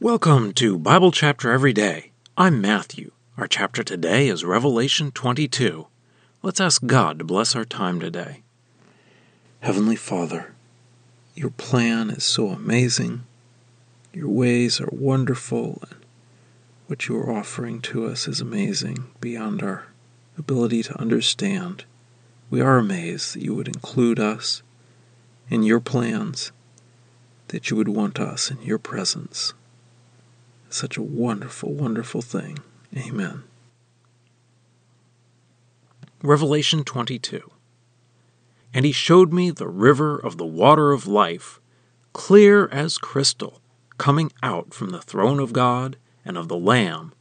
Welcome to Bible Chapter Every Day. I'm Matthew. Our chapter today is Revelation 22. Let's ask God to bless our time today. Heavenly Father, your plan is so amazing. Your ways are wonderful, and what you are offering to us is amazing beyond our ability to understand. We are amazed that you would include us in your plans, that you would want us in your presence. Such a wonderful, wonderful thing. Amen. Revelation 22 And he showed me the river of the water of life, clear as crystal, coming out from the throne of God and of the Lamb.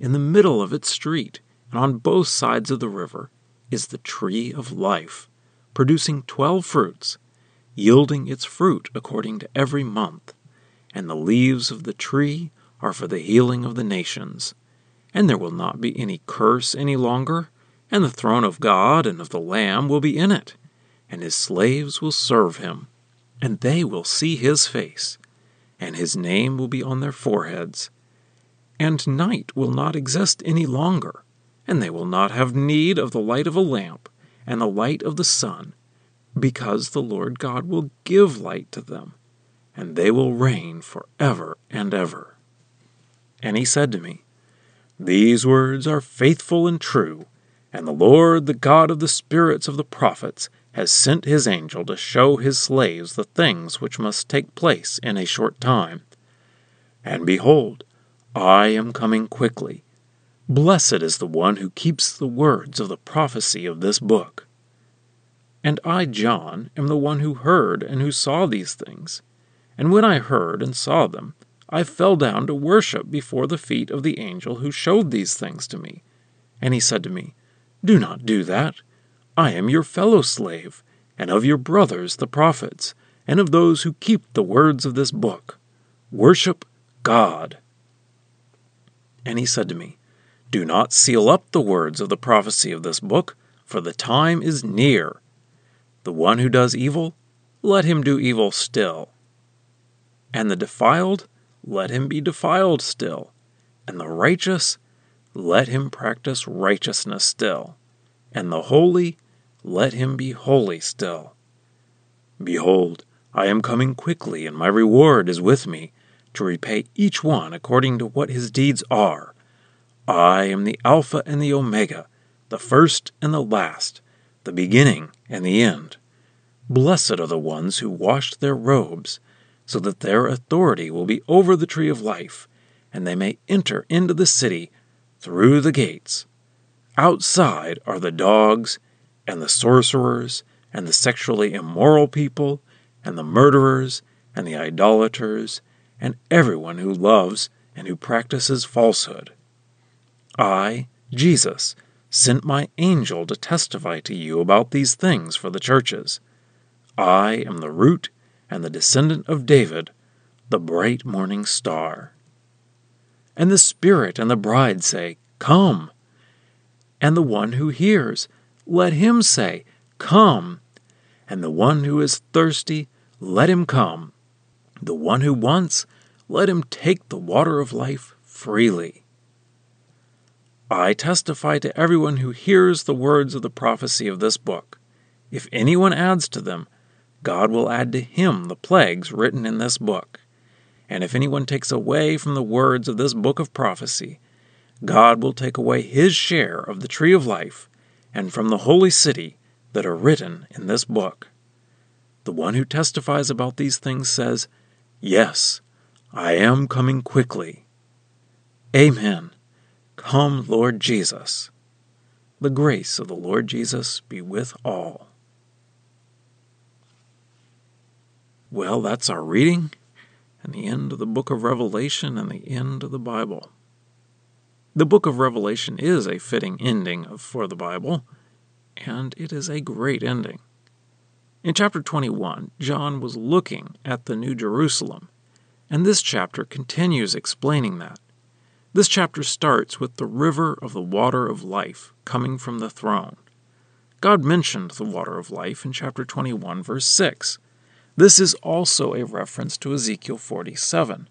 In the middle of its street, and on both sides of the river, is the tree of life, producing twelve fruits, yielding its fruit according to every month. And the leaves of the tree are for the healing of the nations. And there will not be any curse any longer, and the throne of God and of the Lamb will be in it, and his slaves will serve him, and they will see his face, and his name will be on their foreheads. And night will not exist any longer, and they will not have need of the light of a lamp and the light of the sun, because the Lord God will give light to them, and they will reign for ever and ever. And he said to me, These words are faithful and true, and the Lord, the God of the spirits of the prophets, has sent his angel to show his slaves the things which must take place in a short time. And behold, I am coming quickly. Blessed is the one who keeps the words of the prophecy of this book. And I, John, am the one who heard and who saw these things. And when I heard and saw them, I fell down to worship before the feet of the angel who showed these things to me. And he said to me, Do not do that. I am your fellow slave, and of your brothers the prophets, and of those who keep the words of this book. Worship God. And he said to me, Do not seal up the words of the prophecy of this book, for the time is near. The one who does evil, let him do evil still. And the defiled, let him be defiled still, and the righteous, let him practice righteousness still, and the holy, let him be holy still. Behold, I am coming quickly, and my reward is with me, to repay each one according to what his deeds are. I am the Alpha and the Omega, the first and the last, the beginning and the end. Blessed are the ones who washed their robes so that their authority will be over the tree of life, and they may enter into the city through the gates. Outside are the dogs, and the sorcerers, and the sexually immoral people, and the murderers, and the idolaters, and everyone who loves and who practices falsehood. I, Jesus, sent my angel to testify to you about these things for the churches. I am the root and the descendant of David, the bright morning star. And the Spirit and the bride say, Come. And the one who hears, let him say, Come. And the one who is thirsty, let him come. The one who wants, let him take the water of life freely. I testify to everyone who hears the words of the prophecy of this book. If anyone adds to them, God will add to him the plagues written in this book. And if anyone takes away from the words of this book of prophecy, God will take away his share of the tree of life and from the holy city that are written in this book. The one who testifies about these things says, Yes, I am coming quickly. Amen. Come, Lord Jesus. The grace of the Lord Jesus be with all. Well, that's our reading and the end of the book of Revelation and the end of the Bible. The book of Revelation is a fitting ending for the Bible, and it is a great ending. In chapter 21, John was looking at the New Jerusalem, and this chapter continues explaining that. This chapter starts with the river of the water of life coming from the throne. God mentioned the water of life in chapter 21, verse 6. This is also a reference to Ezekiel 47.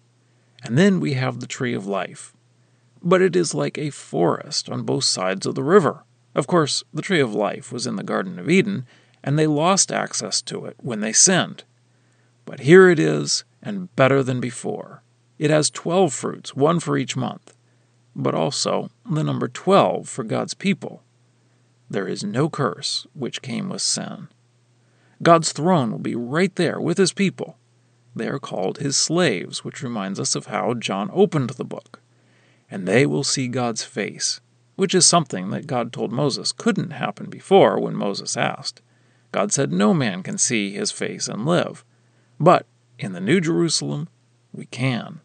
And then we have the tree of life. But it is like a forest on both sides of the river. Of course, the tree of life was in the Garden of Eden, and they lost access to it when they sinned. But here it is, and better than before. It has twelve fruits, one for each month, but also the number twelve for God's people. There is no curse which came with sin. God's throne will be right there with his people. They are called his slaves, which reminds us of how John opened the book. And they will see God's face, which is something that God told Moses couldn't happen before when Moses asked. God said no man can see his face and live. But in the New Jerusalem, we can.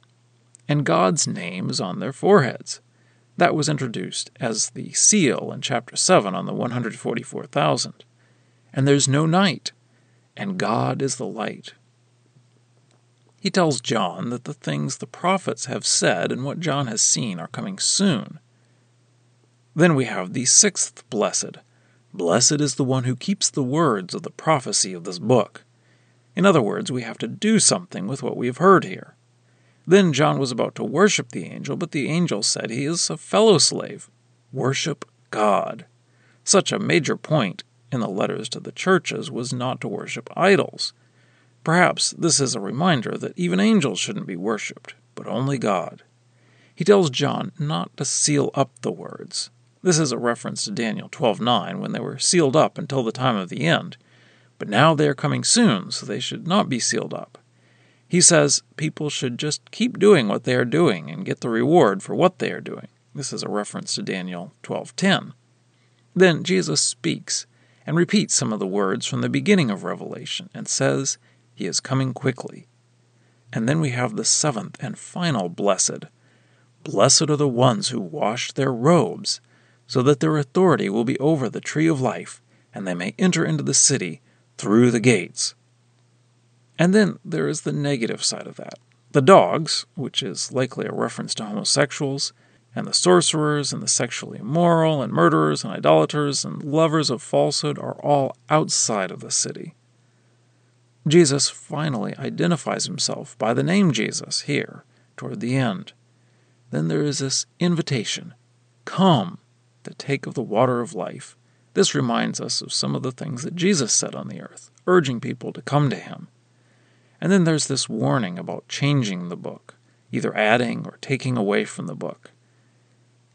And God's name is on their foreheads. That was introduced as the seal in chapter 7 on the 144,000. And there's no night, and God is the light. He tells John that the things the prophets have said and what John has seen are coming soon. Then we have the sixth blessed. Blessed is the one who keeps the words of the prophecy of this book. In other words, we have to do something with what we have heard here. Then John was about to worship the angel, but the angel said he is a fellow slave. Worship God. Such a major point in the letters to the churches was not to worship idols. Perhaps this is a reminder that even angels shouldn't be worshipped, but only God. He tells John not to seal up the words. This is a reference to Daniel 12:9 when they were sealed up until the time of the end. But now they are coming soon, so they should not be sealed up. He says people should just keep doing what they are doing and get the reward for what they are doing. This is a reference to Daniel 12:10. Then Jesus speaks and repeats some of the words from the beginning of Revelation and says he is coming quickly. And then we have the seventh and final blessed. Blessed are the ones who wash their robes, so that their authority will be over the tree of life, and they may enter into the city through the gates. And then there is the negative side of that. The dogs, which is likely a reference to homosexuals, and the sorcerers, and the sexually immoral, and murderers, and idolaters, and lovers of falsehood are all outside of the city. Jesus finally identifies himself by the name Jesus here, toward the end. Then there is this invitation Come, to take of the water of life. This reminds us of some of the things that Jesus said on the earth, urging people to come to him. And then there's this warning about changing the book, either adding or taking away from the book.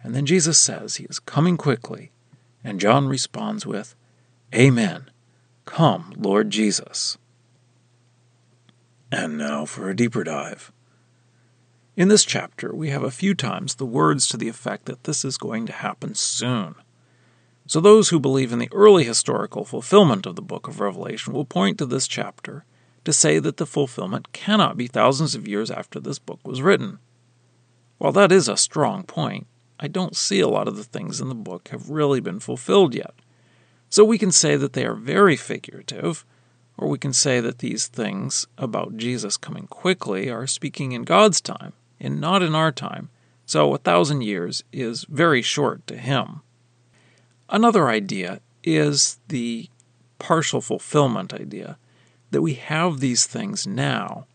And then Jesus says he is coming quickly, and John responds with, Amen. Come, Lord Jesus. And now for a deeper dive. In this chapter, we have a few times the words to the effect that this is going to happen soon. So, those who believe in the early historical fulfillment of the book of Revelation will point to this chapter to say that the fulfillment cannot be thousands of years after this book was written. While that is a strong point, I don't see a lot of the things in the book have really been fulfilled yet. So we can say that they are very figurative, or we can say that these things about Jesus coming quickly are speaking in God's time and not in our time. So a thousand years is very short to him. Another idea is the partial fulfillment idea that we have these things now,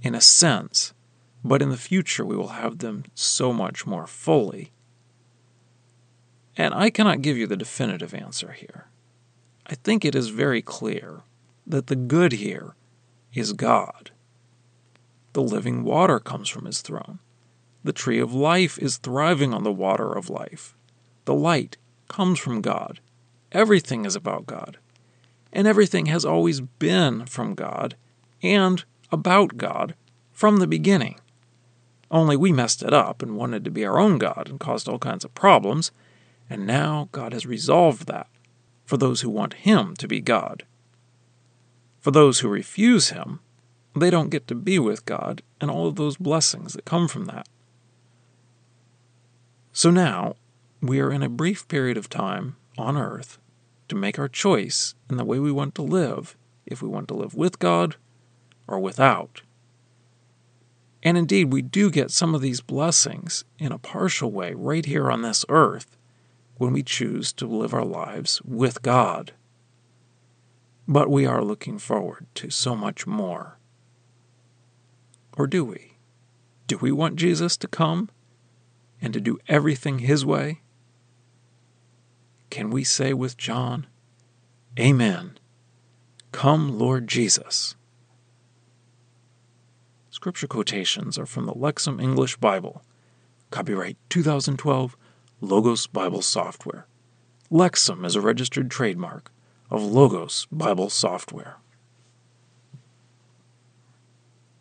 in a sense, but in the future we will have them so much more fully. And I cannot give you the definitive answer here. I think it is very clear that the good here is God. The living water comes from his throne. The tree of life is thriving on the water of life. The light comes from God. Everything is about God. And everything has always been from God and about God from the beginning. Only we messed it up and wanted to be our own God and caused all kinds of problems, and now God has resolved that for those who want Him to be God. For those who refuse Him, they don't get to be with God and all of those blessings that come from that. So now, we are in a brief period of time on earth to make our choice in the way we want to live, if we want to live with God or without. And indeed, we do get some of these blessings in a partial way right here on this earth when we choose to live our lives with God. But we are looking forward to so much more. Or do we? Do we want Jesus to come and to do everything His way? Can we say with John, Amen? Come, Lord Jesus. Scripture quotations are from the Lexham English Bible. Copyright 2012, Logos Bible Software. Lexham is a registered trademark of Logos Bible Software.